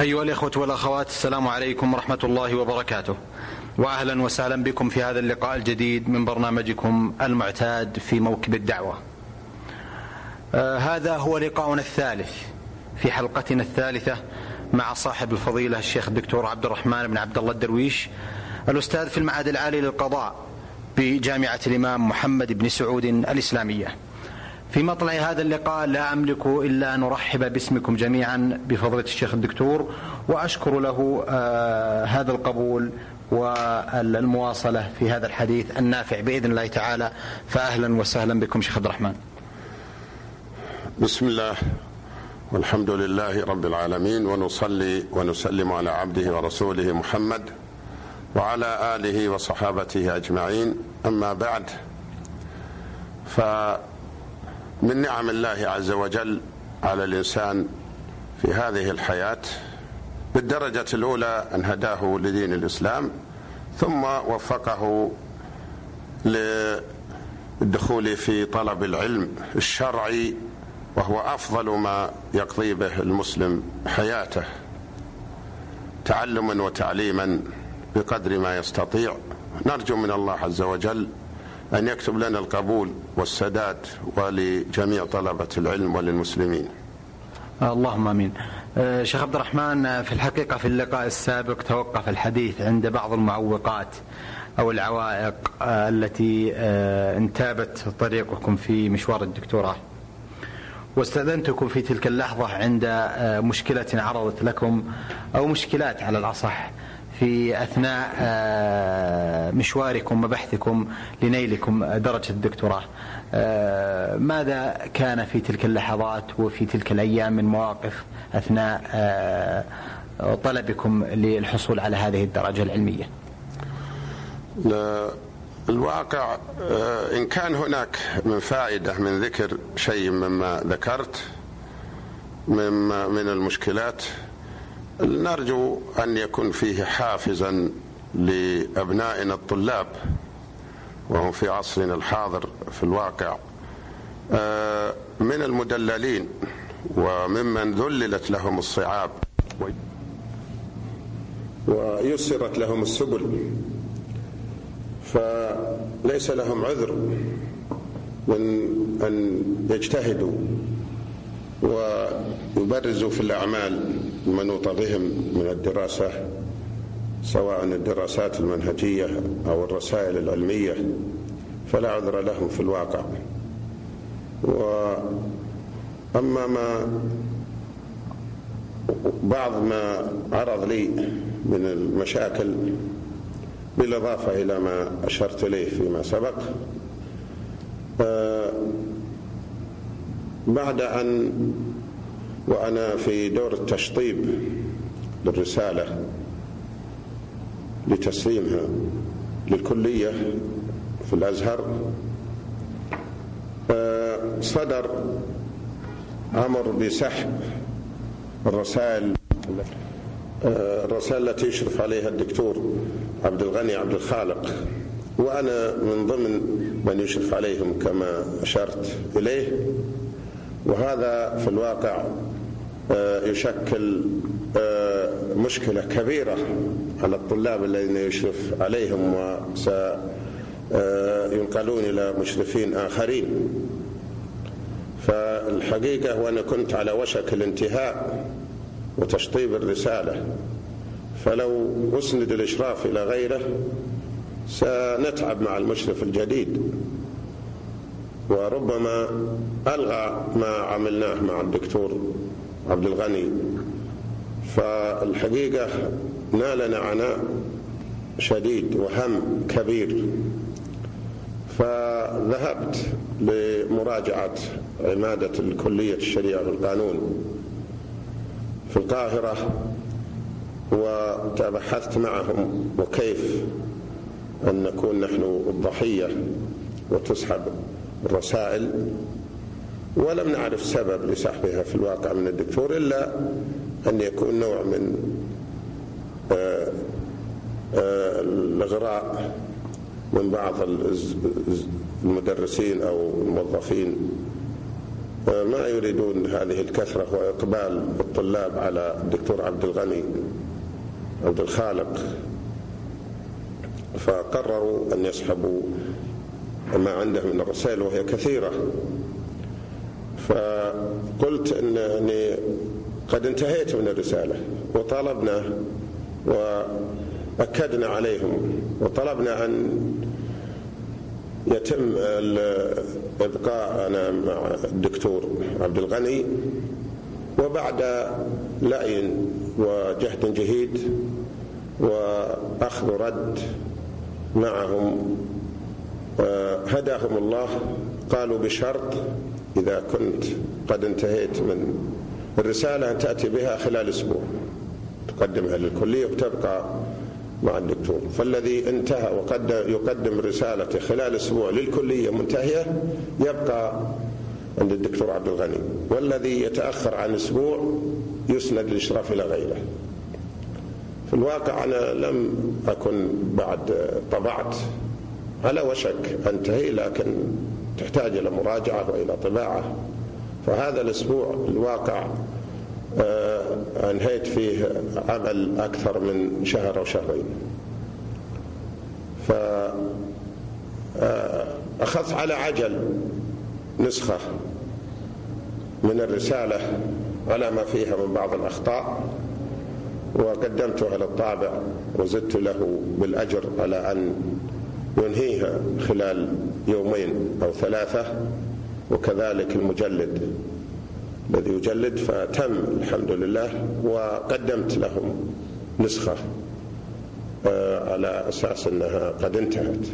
أيها الإخوة والأخوات السلام عليكم ورحمة الله وبركاته. وأهلا وسهلا بكم في هذا اللقاء الجديد من برنامجكم المعتاد في موكب الدعوة. آه هذا هو لقاؤنا الثالث في حلقتنا الثالثة مع صاحب الفضيلة الشيخ الدكتور عبد الرحمن بن عبد الله الدرويش الأستاذ في المعهد العالي للقضاء بجامعة الإمام محمد بن سعود الإسلامية. في مطلع هذا اللقاء لا أملك إلا أن أرحب باسمكم جميعا بفضيلة الشيخ الدكتور وأشكر له آه هذا القبول والمواصلة في هذا الحديث النافع بإذن الله تعالى. فأهلا وسهلا بكم شيخ عبد الرحمن. بسم الله والحمد لله رب العالمين ونصلي ونسلم على عبده ورسوله محمد وعلى آله وصحابته أجمعين. أما بعد فمن نعم الله عز وجل على الإنسان في هذه الحياة بالدرجة الأولى أن هداه لدين الإسلام ثم وفقه للدخول في طلب العلم الشرعي وهو أفضل ما يقضي به المسلم حياته تعلما وتعليما بقدر ما يستطيع. نرجو من الله عز وجل أن يكتب لنا القبول والسداد ولجميع طلبة العلم وللمسلمين اللهم آمين. شيخ عبد الرحمن في الحقيقة في اللقاء السابق توقف الحديث عند بعض المعوقات أو العوائق التي انتابت طريقكم في مشوار الدكتوراه. واستأذنتكم في تلك اللحظة عند مشكلة عرضت لكم أو مشكلات على الأصح في أثناء مشواركم وبحثكم لنيلكم درجة الدكتوراه. ماذا كان في تلك اللحظات وفي تلك الأيام من مواقف أثناء طلبكم للحصول على هذه الدرجة العلمية؟ الواقع إن كان هناك من فائدة من ذكر شيء مما ذكرت مما من المشكلات نرجو أن يكون فيه حافزا لأبنائنا الطلاب وهم في عصرنا الحاضر في الواقع. من المدللين وممن ذللت لهم الصعاب ويسرت لهم السبل فليس لهم عذر من أن يجتهدوا ويبرزوا في الأعمال. المنوطه بهم من الدراسة سواء الدراسات المنهجية أو الرسائل العلمية فلا عذر لهم في الواقع. وأما ما بعض ما عرض لي من المشاكل بالإضافة إلى ما أشرت إليه فيما سبق بعد أن وأنا في دور التشطيب للرسالة لتسليمها للكلية في الأزهر. صدر أمر بسحب الرسائل الرسائل التي يشرف عليها الدكتور عبد الغني عبد الخالق. وأنا من ضمن من يشرف عليهم كما أشرت إليه. وهذا في الواقع يشكل مشكلة كبيرة على الطلاب الذين يشرف عليهم وسينقلون إلى مشرفين آخرين. فالحقيقة وأنا كنت على وشك الانتهاء وتشطيب الرسالة. فلو أسند الإشراف إلى غيره سنتعب مع المشرف الجديد. وربما ألغى ما عملناه مع الدكتور عبد الغني فالحقيقة نالنا عناء شديد وهم كبير. فذهبت لمراجعة عمادة الكلية الشريعة والقانون في القاهرة وتبحثت معهم وكيف أن نكون نحن الضحية وتسحب الرسائل. ولم نعرف سبب لسحبها في الواقع من الدكتور إلا أن يكون نوع من آه، آه، الإغراء من بعض المدرسين أو الموظفين. آه، ما يريدون هذه الكثرة وإقبال الطلاب على الدكتور عبد الغني عبد الخالق. فقرروا أن يسحبوا ما عنده من الرسائل وهي كثيرة. فقلت أنني قد انتهيت من الرسالة وطالبنا وأكدنا عليهم وطلبنا أن يتم إبقاءنا مع الدكتور عبد الغني وبعد لأي وجهد جهيد وأخذ رد معهم هداهم الله قالوا بشرط إذا كنت قد انتهيت من الرسالة أن تأتي بها خلال أسبوع. تقدمها للكلية وتبقى مع الدكتور. فالذي انتهى وقد يقدم رسالته خلال أسبوع للكلية منتهية يبقى عند الدكتور عبد الغني. والذي يتأخر عن أسبوع يسند الإشراف إلى غيره. في الواقع أنا لم أكن بعد طبعت على وشك أنتهي لكن تحتاج إلى مراجعة وإلى طباعة. فهذا الأسبوع الواقع آه، أنهيت فيه عمل أكثر من شهر أو شهرين. فأخذت آه، على عجل نسخة من الرسالة على ما فيها من بعض الأخطاء وقدمتها للطابع وزدت له بالأجر على أن ينهيها خلال يومين أو ثلاثة وكذلك المجلد الذي يجلد فتم الحمد لله وقدمت لهم نسخة آه، على أساس أنها قد انتهت.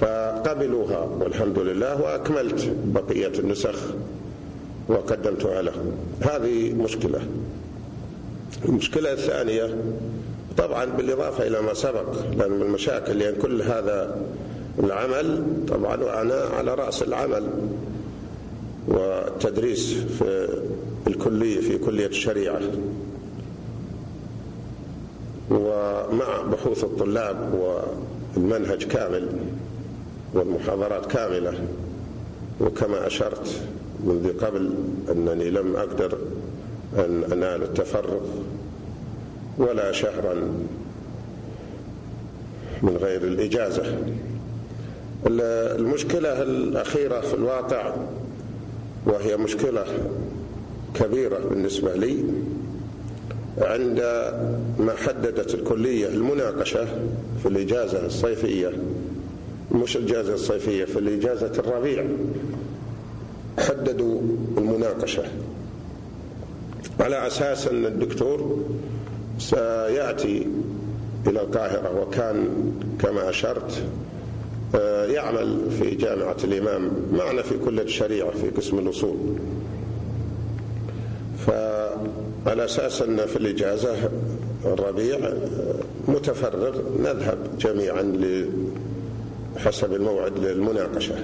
فقبلوها والحمد لله وأكملت بقية النسخ وقدمتها لهم. هذه مشكلة. المشكلة الثانية طبعا بالإضافة إلى ما سبق لأن من المشاكل لأن كل هذا العمل طبعا وأنا على رأس العمل والتدريس في الكلية في كلية الشريعة. ومع بحوث الطلاب والمنهج كامل والمحاضرات كاملة وكما أشرت منذ قبل أنني لم أقدر أن أنال التفرغ ولا شهرا من غير الإجازة. المشكلة الأخيرة في الواقع وهي مشكلة كبيرة بالنسبة لي عند ما حددت الكلية المناقشة في الإجازة الصيفية مش الإجازة الصيفية في الإجازة الربيع حددوا المناقشة. على أساس أن الدكتور سيأتي إلى القاهرة وكان كما أشرت يعمل في جامعة الإمام معنا في كلية الشريعة في قسم الأصول. فعلى أساس أن في الإجازة الربيع آه، متفرغ نذهب جميعا حسب الموعد للمناقشة.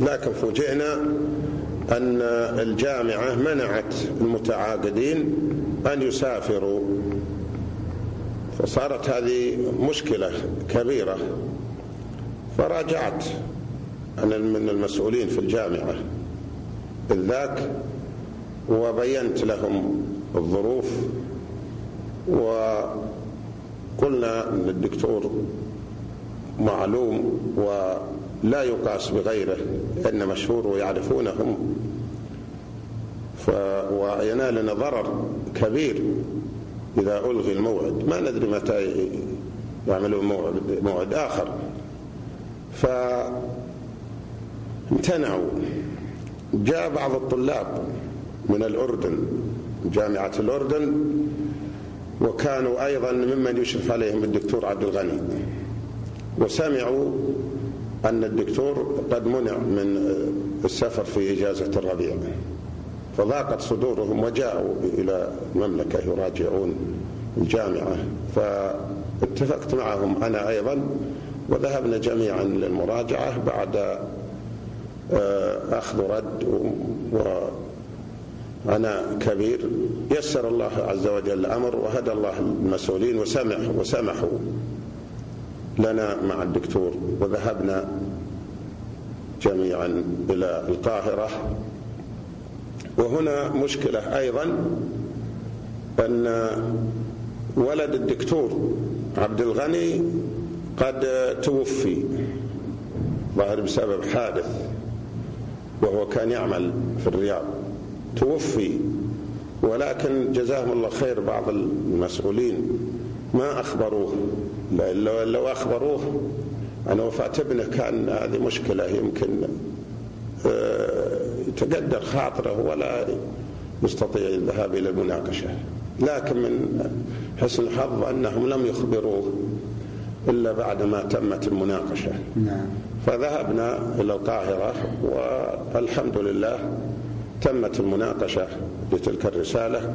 لكن فوجئنا أن الجامعة منعت المتعاقدين أن يسافروا. فصارت هذه مشكلة كبيرة. فراجعت أنا من المسؤولين في الجامعة. ذاك وبينت لهم الظروف وقلنا أن الدكتور معلوم ولا يقاس بغيره لأن مشهور ويعرفونهم. وينالنا ضرر كبير إذا ألغي الموعد. ما ندري متى يعملون موعد, موعد آخر. فامتنعوا. جاء بعض الطلاب من الأردن جامعة الأردن وكانوا أيضا ممن يشرف عليهم الدكتور عبد الغني. وسمعوا أن الدكتور قد منع من السفر في إجازة الربيع. فضاقت صدورهم وجاءوا إلى المملكة يراجعون الجامعة. فاتفقت معهم أنا أيضا وذهبنا جميعا للمراجعة بعد آه، أخذ رد وعناء كبير. يسر الله عز وجل الأمر وهدى الله المسؤولين وسمح وسمحوا لنا مع الدكتور. وذهبنا جميعا إلى القاهرة. وهنا مشكلة أيضا أن ولد الدكتور عبد الغني قد توفي ظاهر بسبب حادث وهو كان يعمل في الرياض. توفي ولكن جزاهم الله خير بعض المسؤولين. ما أخبروه؟ لو أخبروه عن وفاة ابنه كان هذه مشكلة يمكن آه، يتقدر خاطره ولا يستطيع الذهاب إلى المناقشة. لكن من حسن الحظ أنهم لم يخبروه. إلا بعد ما تمت المناقشة. نعم. فذهبنا إلى القاهرة والحمد لله تمت المناقشة لتلك الرسالة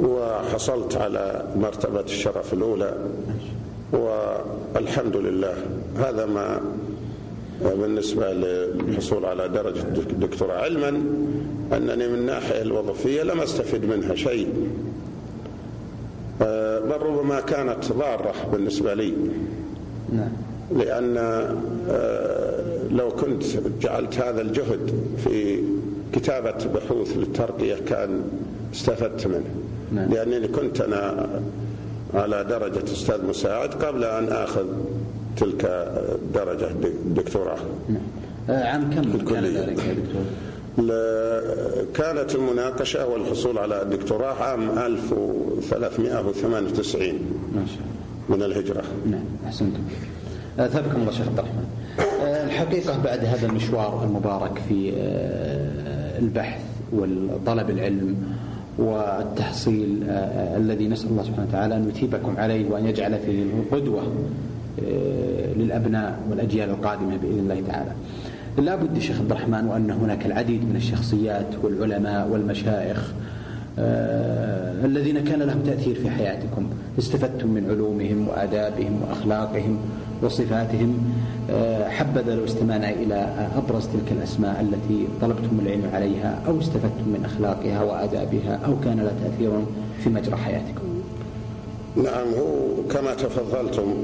وحصلت على مرتبة الشرف الأولى والحمد لله. هذا ما بالنسبة للحصول على درجة دكتوراه علما أنني من الناحية الوظيفية لم أستفد منها شيء. بل ربما كانت ضارة بالنسبة لي نعم. لأن آه، لو كنت جعلت هذا الجهد في كتابة بحوث للترقية كان استفدت منه نعم. لأنني كنت أنا على درجة أستاذ مساعد قبل أن آخذ تلك الدرجة دكتوراه نعم. آه، عام كم كان ذلك يا دكتور؟ كانت المناقشة والحصول على الدكتوراه عام 1398 ما شاء الله من الهجرة. نعم أحسنتم. أثابكم الله شيخ عبد الرحمن. آه، الحقيقة بعد هذا المشوار المبارك في آه، البحث وطلب العلم والتحصيل آه، الذي نسأل الله سبحانه وتعالى أن يثيبكم عليه وأن يجعل فيه قدوة للأبناء والأجيال القادمة بإذن الله تعالى. لا بد شيخ عبد الرحمن وأن هناك العديد من الشخصيات والعلماء والمشايخ آه الذين كان لهم تأثير في حياتكم استفدتم من علومهم وآدابهم وأخلاقهم وصفاتهم آه حبذا لو استمعنا إلى أبرز تلك الأسماء التي طلبتم العلم عليها أو استفدتم من أخلاقها وآدابها أو كان لها تأثير في مجرى حياتكم. نعم هو كما تفضلتم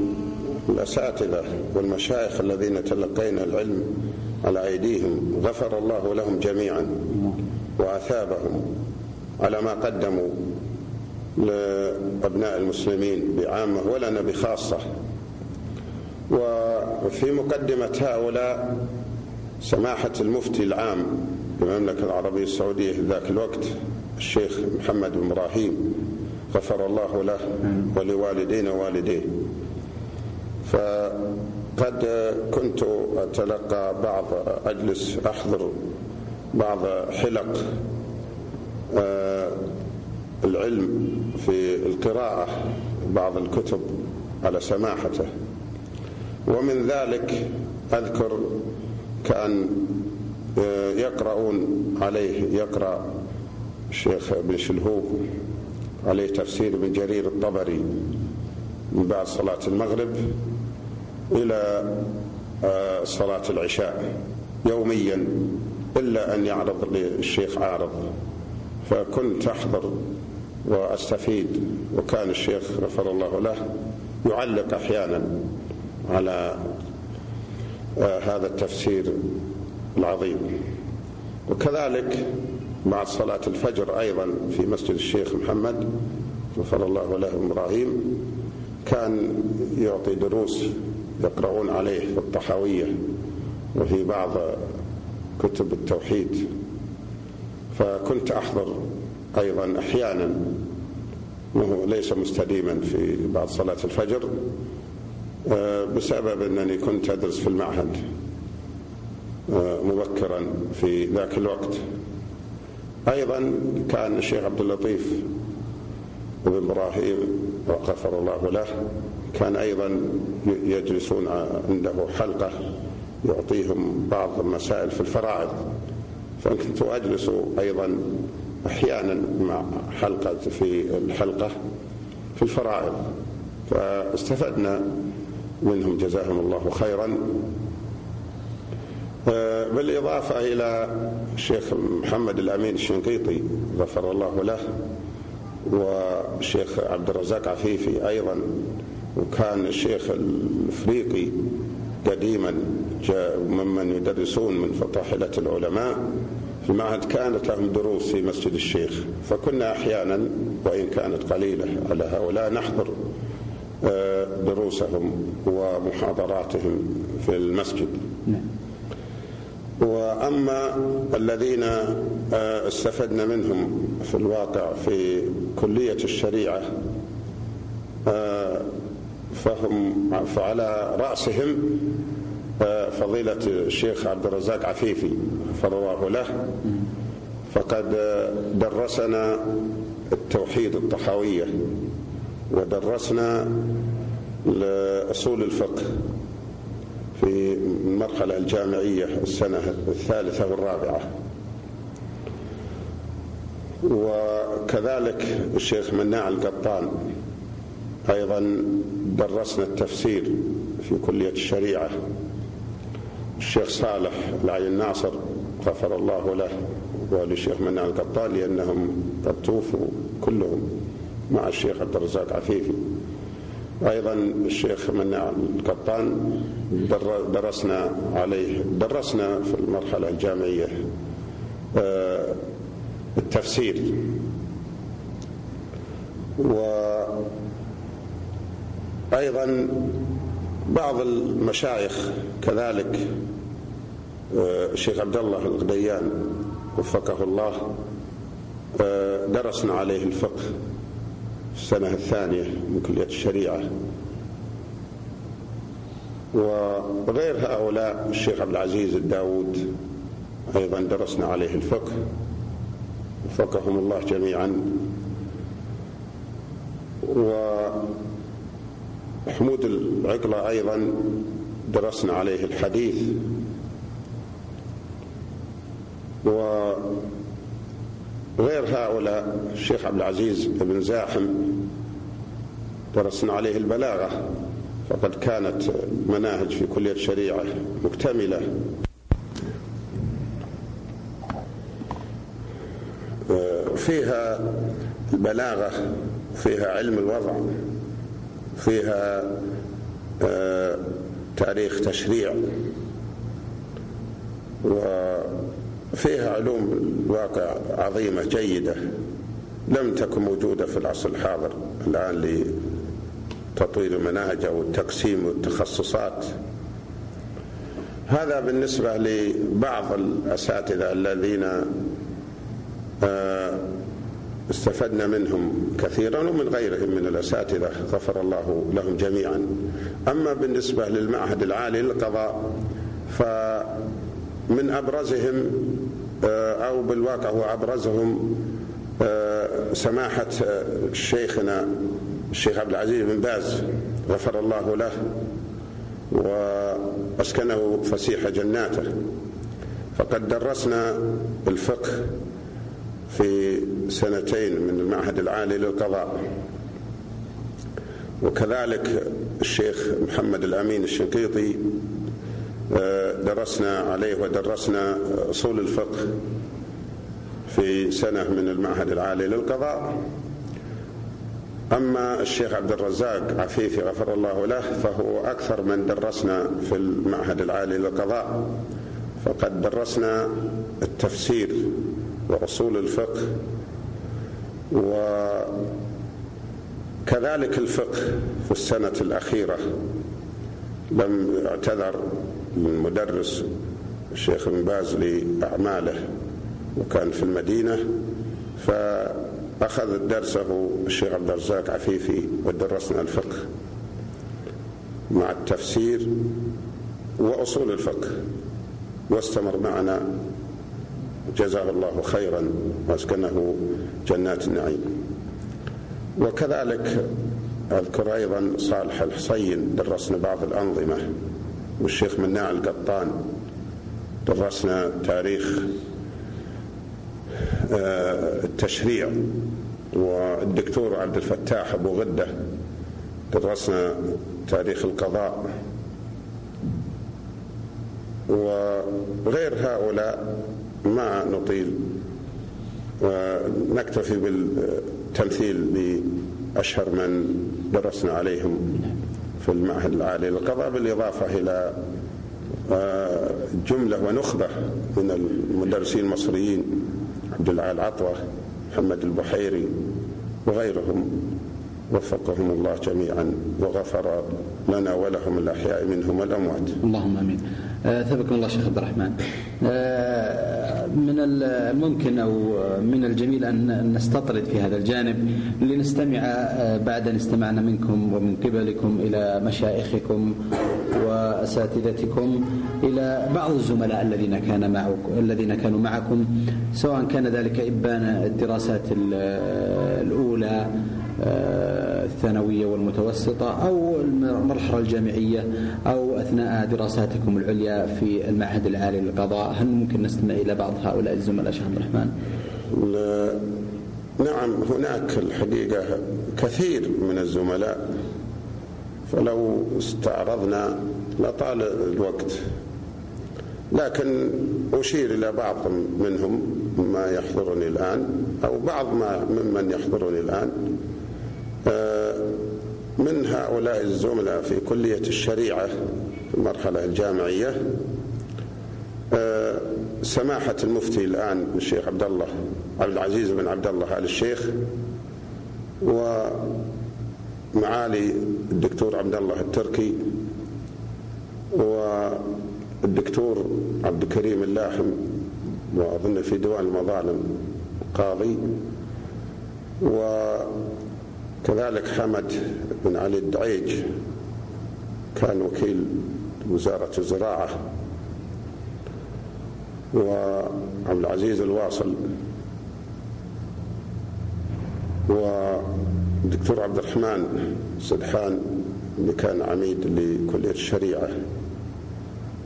الأساتذة والمشايخ الذين تلقينا العلم على أيديهم غفر الله لهم جميعا وأثابهم على ما قدموا لأبناء المسلمين بعامة ولنا بخاصة. وفي مقدمة هؤلاء سماحة المفتي العام للمملكة العربية السعودية في ذاك الوقت الشيخ محمد بن إبراهيم غفر الله له ولوالدينا ووالديه. فقد كنت أتلقى بعض أجلس أحضر بعض حلق آه، العلم في القراءة بعض الكتب على سماحته. ومن ذلك أذكر كأن آه، يقرؤون عليه يقرأ الشيخ بن شلهوب عليه تفسير ابن جرير الطبري من بعد صلاة المغرب. إلى آه، صلاة العشاء يوميا إلا أن يعرض للشيخ عارض. فكنت أحضر وأستفيد وكان الشيخ غفر الله له يعلق أحيانا على آه، هذا التفسير العظيم. وكذلك بعد صلاة الفجر أيضا في مسجد الشيخ محمد غفر الله له إبراهيم كان يعطي دروس يقرؤون عليه في الطحاوية وفي بعض كتب التوحيد. فكنت أحضر أيضا أحيانا وهو ليس مستديما في بعد صلاة الفجر آه، بسبب أنني كنت أدرس في المعهد آه، مبكرا في ذاك الوقت. أيضا كان الشيخ عبد اللطيف بن إبراهيم وغفر الله له كان أيضا يجلسون عنده حلقة يعطيهم بعض المسائل في الفرائض. فكنت أجلس أيضا أحيانا مع حلقة في الحلقة في الفرائض. فاستفدنا منهم جزاهم الله خيرا. بالإضافة إلى الشيخ محمد الأمين الشنقيطي غفر الله له والشيخ عبد الرزاق عفيفي أيضا وكان الشيخ الإفريقي قديما ممن يدرسون من فطاحلة العلماء في المعهد كانت لهم دروس في مسجد الشيخ فكنا أحيانا وإن كانت قليلة على هؤلاء نحضر آه، دروسهم ومحاضراتهم في المسجد نعم. وأما الذين آه، استفدنا منهم في الواقع في كلية الشريعة آه، فهم فعلى رأسهم آه، فضيلة الشيخ عبد الرزاق عفيفي غفر الله له. فقد درسنا التوحيد الطحاوية ودرسنا أصول الفقه في المرحلة الجامعية السنة الثالثة والرابعة. وكذلك الشيخ مناع القطان أيضا درسنا التفسير في كلية الشريعة. الشيخ صالح العين ناصر غفر الله له وللشيخ مناع القطان لأنهم قد توفوا كلهم مع الشيخ عبد الرزاق عفيفي. أيضا الشيخ مناع القطان درسنا عليه درسنا في المرحلة الجامعية آه، التفسير. وأيضا بعض المشايخ كذلك آه، الشيخ عبد الله الغديان وفقه الله آه، درسنا عليه الفقه السنة الثانية من كلية الشريعة. وغير هؤلاء الشيخ عبد العزيز الداود أيضا درسنا عليه الفقه وفقهم الله جميعا. وحمود العقلة أيضا درسنا عليه الحديث. و غير هؤلاء الشيخ عبد العزيز بن زاحم درسنا عليه البلاغة فقد كانت مناهج في كلية الشريعة مكتملة. فيها البلاغة فيها علم الوضع. فيها آه، تاريخ تشريع. و فيها علوم الواقع عظيمة جيدة لم تكن موجودة في العصر الحاضر الآن لتطوير المناهج أو التقسيم والتخصصات. هذا بالنسبة لبعض الأساتذة الذين آه، استفدنا منهم كثيرا ومن غيرهم من الأساتذة غفر الله لهم جميعا. أما بالنسبة للمعهد العالي للقضاء فمن أبرزهم آه، أو بالواقع هو أبرزهم آه، سماحة آه، شيخنا الشيخ عبد العزيز بن باز غفر الله له وأسكنه فسيح جناته. فقد درسنا الفقه في سنتين من المعهد العالي للقضاء. وكذلك الشيخ محمد الأمين الشنقيطي درسنا عليه ودرسنا أصول الفقه في سنة من المعهد العالي للقضاء. أما الشيخ عبد الرزاق عفيفي غفر الله له فهو أكثر من درسنا في المعهد العالي للقضاء. فقد درسنا التفسير وأصول الفقه وكذلك الفقه في السنة الأخيرة. لم اعتذر المدرس الشيخ بن باز لأعماله وكان في المدينة فأخذ درسه الشيخ عبد الرزاق عفيفي ودرسنا الفقه مع التفسير وأصول الفقه واستمر معنا جزاه الله خيرا وأسكنه جنات النعيم. وكذلك أذكر أيضا صالح الحصين درسنا بعض الأنظمة والشيخ مناع القطان درسنا تاريخ آه، التشريع والدكتور عبد الفتاح أبو غدة درسنا تاريخ القضاء. وغير هؤلاء ما نطيل ونكتفي بالتمثيل بأشهر من درسنا عليهم في المعهد العالي للقضاء بالإضافة إلى آه، جملة ونخبة من المدرسين المصريين عبد العال عطوة محمد البحيري وغيرهم وفقهم الله جميعا وغفر لنا ولهم الأحياء منهم والأموات. اللهم أمين. آه، ثبكم الله شيخ عبد الرحمن. آه، من الممكن أو من الجميل أن نستطرد في هذا الجانب لنستمع آه، بعد أن استمعنا منكم ومن قبلكم إلى مشايخكم وأساتذتكم إلى بعض الزملاء الذين كان معكم الذين كانوا معكم سواء كان ذلك إبان الدراسات الأولى الثانوية والمتوسطة أو المرحلة الجامعية أو أثناء دراساتكم العليا في المعهد العالي للقضاء. هل ممكن نستمع إلى بعض هؤلاء الزملاء شيخ عبد الرحمن؟ نعم هناك الحقيقة كثير من الزملاء فلو استعرضنا لطال الوقت. لكن أشير إلى بعض منهم ما يحضرني الآن أو بعض ما ممن يحضرني الآن. آه، من هؤلاء الزملاء في كلية الشريعة في المرحلة الجامعية آه، سماحة المفتي الآن الشيخ عبد الله عبد العزيز بن عبد الله آل الشيخ ومعالي الدكتور عبد الله التركي والدكتور عبد الكريم اللاحم وأظن في ديوان المظالم قاضي وكذلك حمد بن علي الدعيج كان وكيل وزارة الزراعة وعبد العزيز الواصل والدكتور عبد الرحمن سدحان اللي كان عميد لكلية الشريعة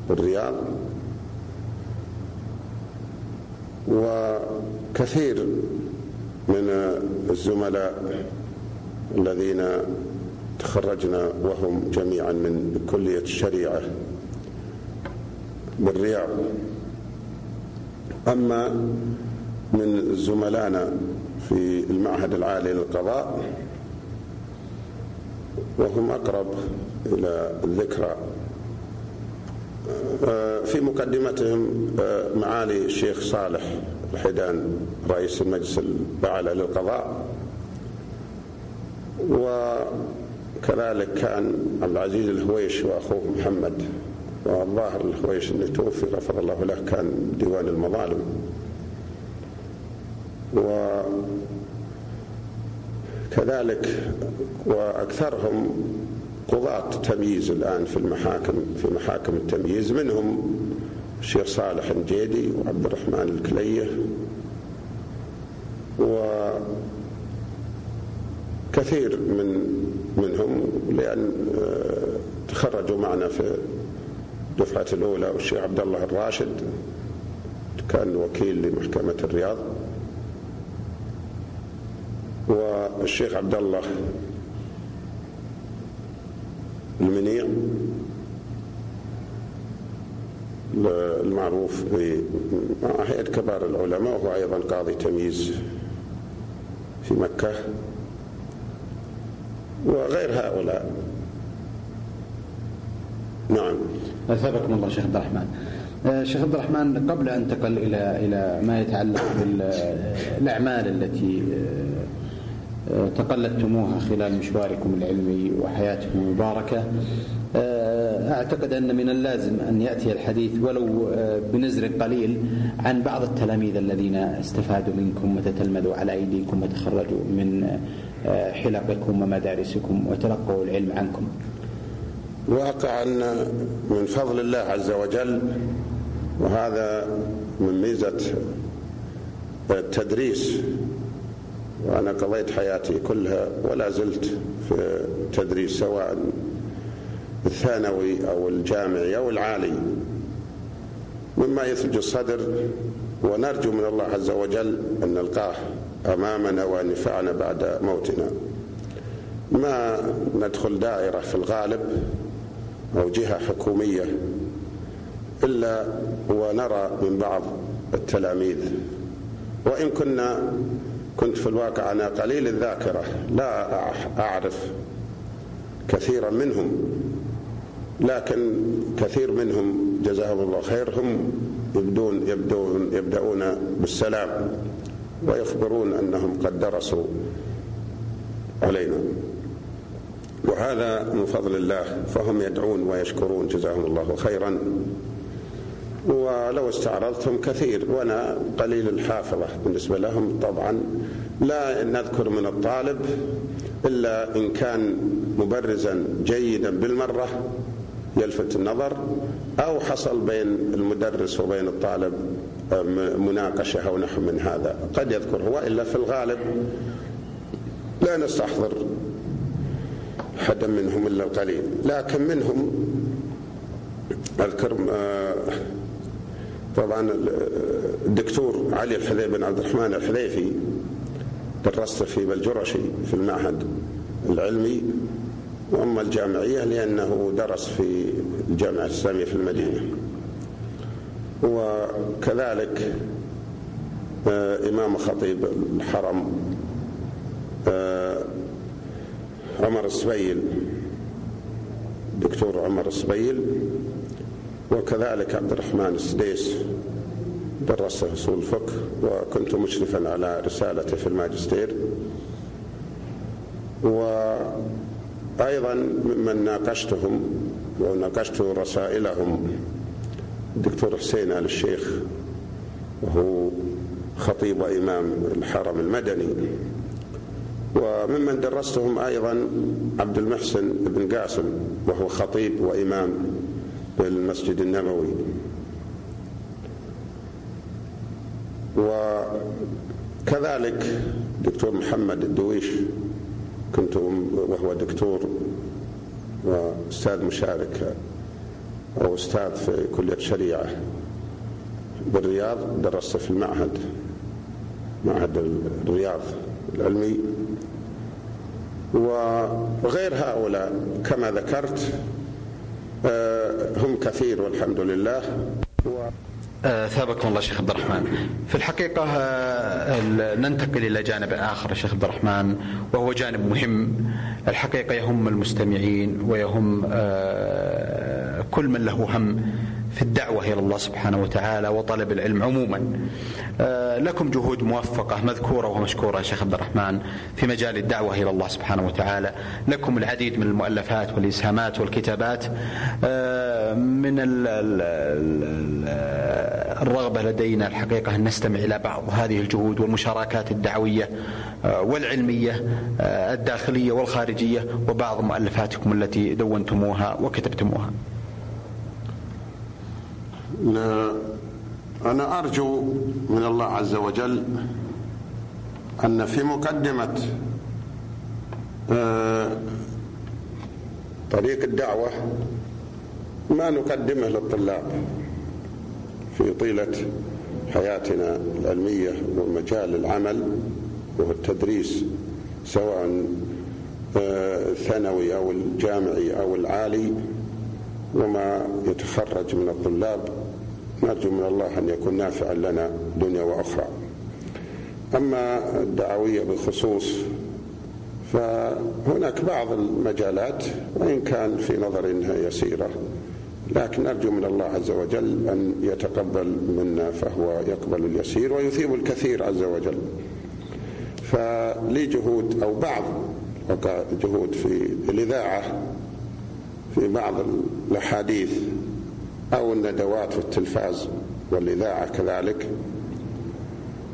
بالرياض وكثير من الزملاء الذين تخرجنا وهم جميعا من كلية الشريعة بالرياض. أما من زملائنا في المعهد العالي للقضاء وهم أقرب إلى الذكرى. في مقدمتهم معالي الشيخ صالح الحيدان رئيس المجلس الأعلى للقضاء وكذلك كان عبد العزيز الهويش وأخوه محمد والظاهر الهويش اللي توفي غفر الله له كان ديوان المظالم. وكذلك وأكثرهم قضاة تمييز الآن في المحاكم في محاكم التمييز. منهم الشيخ صالح الجيدي وعبد الرحمن الكلية. وكثير من منهم لأن آه، تخرجوا معنا في الدفعة الأولى والشيخ عبد الله الراشد كان وكيل لمحكمة الرياض. والشيخ عبد الله المنيع المعروف بهيئة كبار العلماء وهو أيضا قاضي تمييز في مكة. وغير هؤلاء. نعم. أثابكم الله شيخ عبد الرحمن. آه، شيخ عبد الرحمن قبل أن انتقل إلى إلى ما يتعلق بالأعمال التي آه، آه، تقلدتموها خلال مشواركم العلمي وحياتكم المباركة أعتقد أن من اللازم أن يأتي الحديث ولو بنزر قليل عن بعض التلاميذ الذين استفادوا منكم وتتلمذوا على أيديكم وتخرجوا من حلقكم ومدارسكم وتلقوا العلم عنكم. واقع أن من فضل الله عز وجل وهذا من ميزة التدريس وأنا قضيت حياتي كلها ولا زلت في التدريس سواء الثانوي أو الجامعي أو العالي. مما يثلج الصدر ونرجو من الله عز وجل أن نلقاه. أمامنا وأن بعد موتنا. ما ندخل دائرة في الغالب أو جهة حكومية إلا ونرى من بعض التلاميذ. وإن كنا كنت في الواقع أنا قليل الذاكرة لا أعرف كثيرا منهم لكن كثير منهم جزاهم الله خير هم يبدون يبدون يبدأون بالسلام. ويخبرون أنهم قد درسوا علينا. وهذا من فضل الله فهم يدعون ويشكرون جزاهم الله خيرا. ولو استعرضتم كثير وأنا قليل الحافظة بالنسبة لهم. طبعا لا نذكر من الطالب إلا إن كان مبرزا جيدا بالمرة يلفت النظر أو حصل بين المدرس وبين الطالب مناقشة أو نحو من هذا قد يذكر هو الا في الغالب لا نستحضر حدا منهم إلا القليل. لكن منهم اذكر آه، طبعا الدكتور علي الحذيفي بن عبد الرحمن الحذيفي درست في بلجرشي في المعهد العلمي وأما الجامعية لأنه درس في الجامعة الإسلامية في المدينة. وكذلك آه، إمام خطيب الحرم آه، عمر السبيل دكتور عمر السبيل وكذلك عبد الرحمن السديس درس أصول الفقه وكنت مشرفا على رسالته في الماجستير. وأيضا ممن ناقشتهم وناقشت رسائلهم الدكتور حسين آل الشيخ وهو خطيب وامام الحرم المدني. وممن درستهم أيضا عبد المحسن بن قاسم وهو خطيب وإمام بالمسجد النبوي. وكذلك دكتور محمد الدويش كنت وهو دكتور وأستاذ مشارك أو أستاذ في كلية الشريعه بالرياض درست في المعهد معهد الرياض العلمي. وغير هؤلاء كما ذكرت آه، هم كثير والحمد لله. آه، ثابكم الله شيخ عبد الرحمن. في الحقيقة آه، ننتقل إلى جانب آخر شيخ عبد الرحمن وهو جانب مهم. الحقيقة يهم المستمعين ويهم كل من له هم في الدعوة إلى الله سبحانه وتعالى وطلب العلم عموما. آه، لكم جهود موفقة مذكورة ومشكورة شيخ عبد الرحمن في مجال الدعوة إلى الله سبحانه وتعالى. لكم العديد من المؤلفات والإسهامات والكتابات. آه، من الرغبة لدينا الحقيقة أن نستمع إلى بعض هذه الجهود والمشاركات الدعوية آه، والعلمية الداخلية والخارجية وبعض مؤلفاتكم التي دونتموها وكتبتموها. أنا أرجو من الله عز وجل أن في مقدمة آه، طريق الدعوة ما نقدمه للطلاب في طيلة حياتنا العلمية ومجال العمل وهو التدريس سواء آه، ثانوي أو الجامعي أو العالي وما يتخرج من الطلاب. نرجو من الله أن يكون نافعا لنا دنيا وأخرى. أما الدعوية بخصوص فهناك بعض المجالات وإن كان في نظر إنها يسيرة لكن نرجو من الله عز وجل أن يتقبل منا فهو يقبل اليسير ويثيب الكثير عز وجل. فلي جهود أو بعض جهود في الإذاعة في بعض الأحاديث أو الندوات في التلفاز والإذاعة كذلك.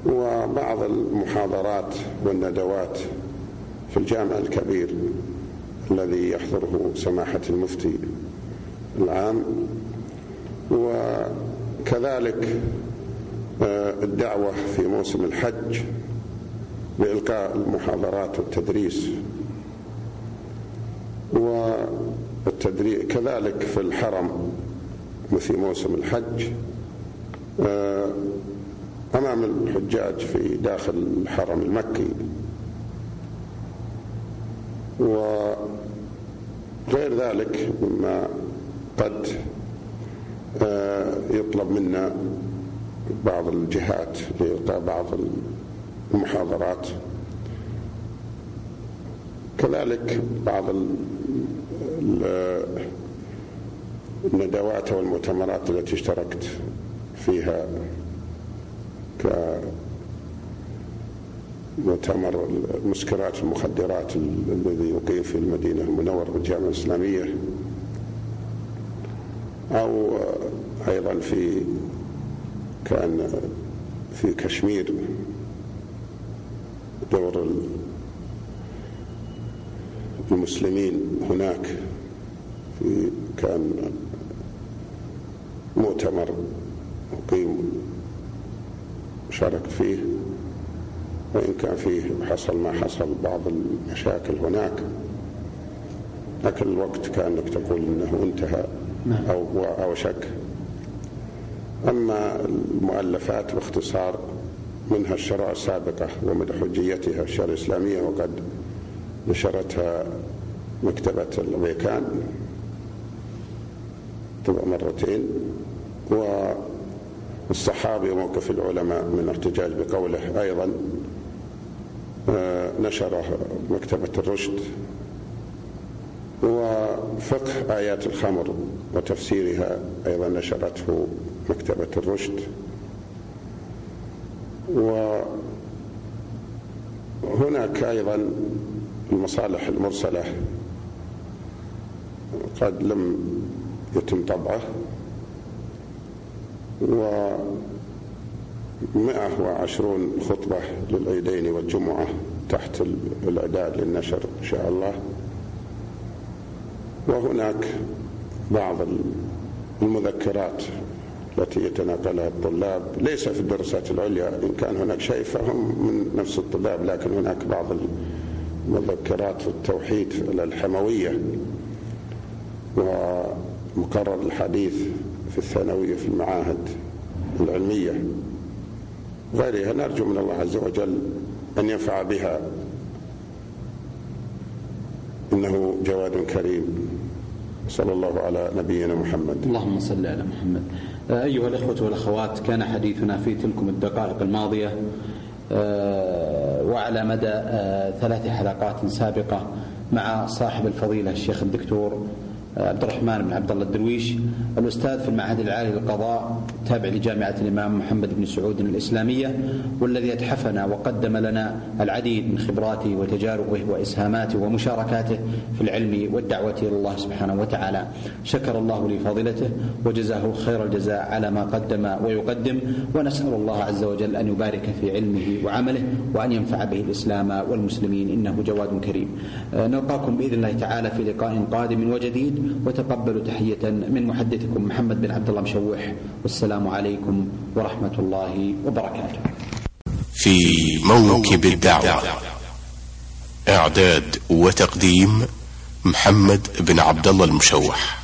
وبعض المحاضرات والندوات في الجامع الكبير الذي يحضره سماحة المفتي العام. وكذلك آه، الدعوة في موسم الحج بإلقاء المحاضرات والتدريس. والتدريس كذلك في الحرم في موسم الحج آه، أمام الحجاج في داخل الحرم المكي. وغير ذلك مما قد آه، يطلب منا بعض الجهات لإلقاء بعض المحاضرات. كذلك بعض الندوات والمؤتمرات التي اشتركت فيها كمؤتمر مسكرات المخدرات الذي يقيم في المدينة المنورة بالجامعة الإسلامية أو أيضا في كان في كشمير دور المسلمين هناك. في كان مؤتمر أقيم شارك فيه وإن كان فيه حصل ما حصل بعض المشاكل هناك. لكن الوقت كأنك تقول أنه انتهى نعم. أو أو شك. أما المؤلفات باختصار منها الشرع السابقة ومدى حجيتها الشرع الإسلامية وقد نشرتها مكتبة الأمريكان طبع مرتين والصحابي وموقف العلماء من ارتجاج بقوله أيضا آه، نشره مكتبة الرشد. وفقه آيات الخمر وتفسيرها أيضا نشرته مكتبة الرشد. وهناك أيضا المصالح المرسلة قد لم يتم طبعه و 120 خطبة للعيدين والجمعة تحت الإعداد للنشر إن شاء الله. وهناك بعض المذكرات التي يتناقلها الطلاب ليس في الدراسات العليا إن كان هناك شيء فهم من نفس الطلاب لكن هناك بعض المذكرات في التوحيد الحموية. ومقرر الحديث في الثانوية في المعاهد العلمية. غيرها نرجو من الله عز وجل أن ينفع بها. إنه جواد كريم. صلى الله على نبينا محمد. اللهم صل على محمد. أيها الإخوة والأخوات كان حديثنا في تلكم الدقائق الماضية آه، وعلى مدى آه، ثلاث حلقات سابقة مع صاحب الفضيلة الشيخ الدكتور عبد الرحمن بن عبد الله الدرويش الأستاذ في المعهد العالي للقضاء تابع لجامعة الإمام محمد بن سعود الإسلامية والذي أتحفنا وقدم لنا العديد من خبراته وتجاربه وإسهاماته ومشاركاته في العلم والدعوة إلى الله سبحانه وتعالى. شكر الله لفاضلته وجزاه خير الجزاء على ما قدم ويقدم ونسأل الله عز وجل أن يبارك في علمه وعمله وأن ينفع به الإسلام والمسلمين إنه جواد كريم. نلقاكم بإذن الله تعالى في لقاء قادم وجديد. وتقبلوا تحية من محدثكم محمد بن عبد الله مشوح. والسلام عليكم ورحمة الله وبركاته. في موكب الدعوة إعداد وتقديم محمد بن عبد الله المشوح.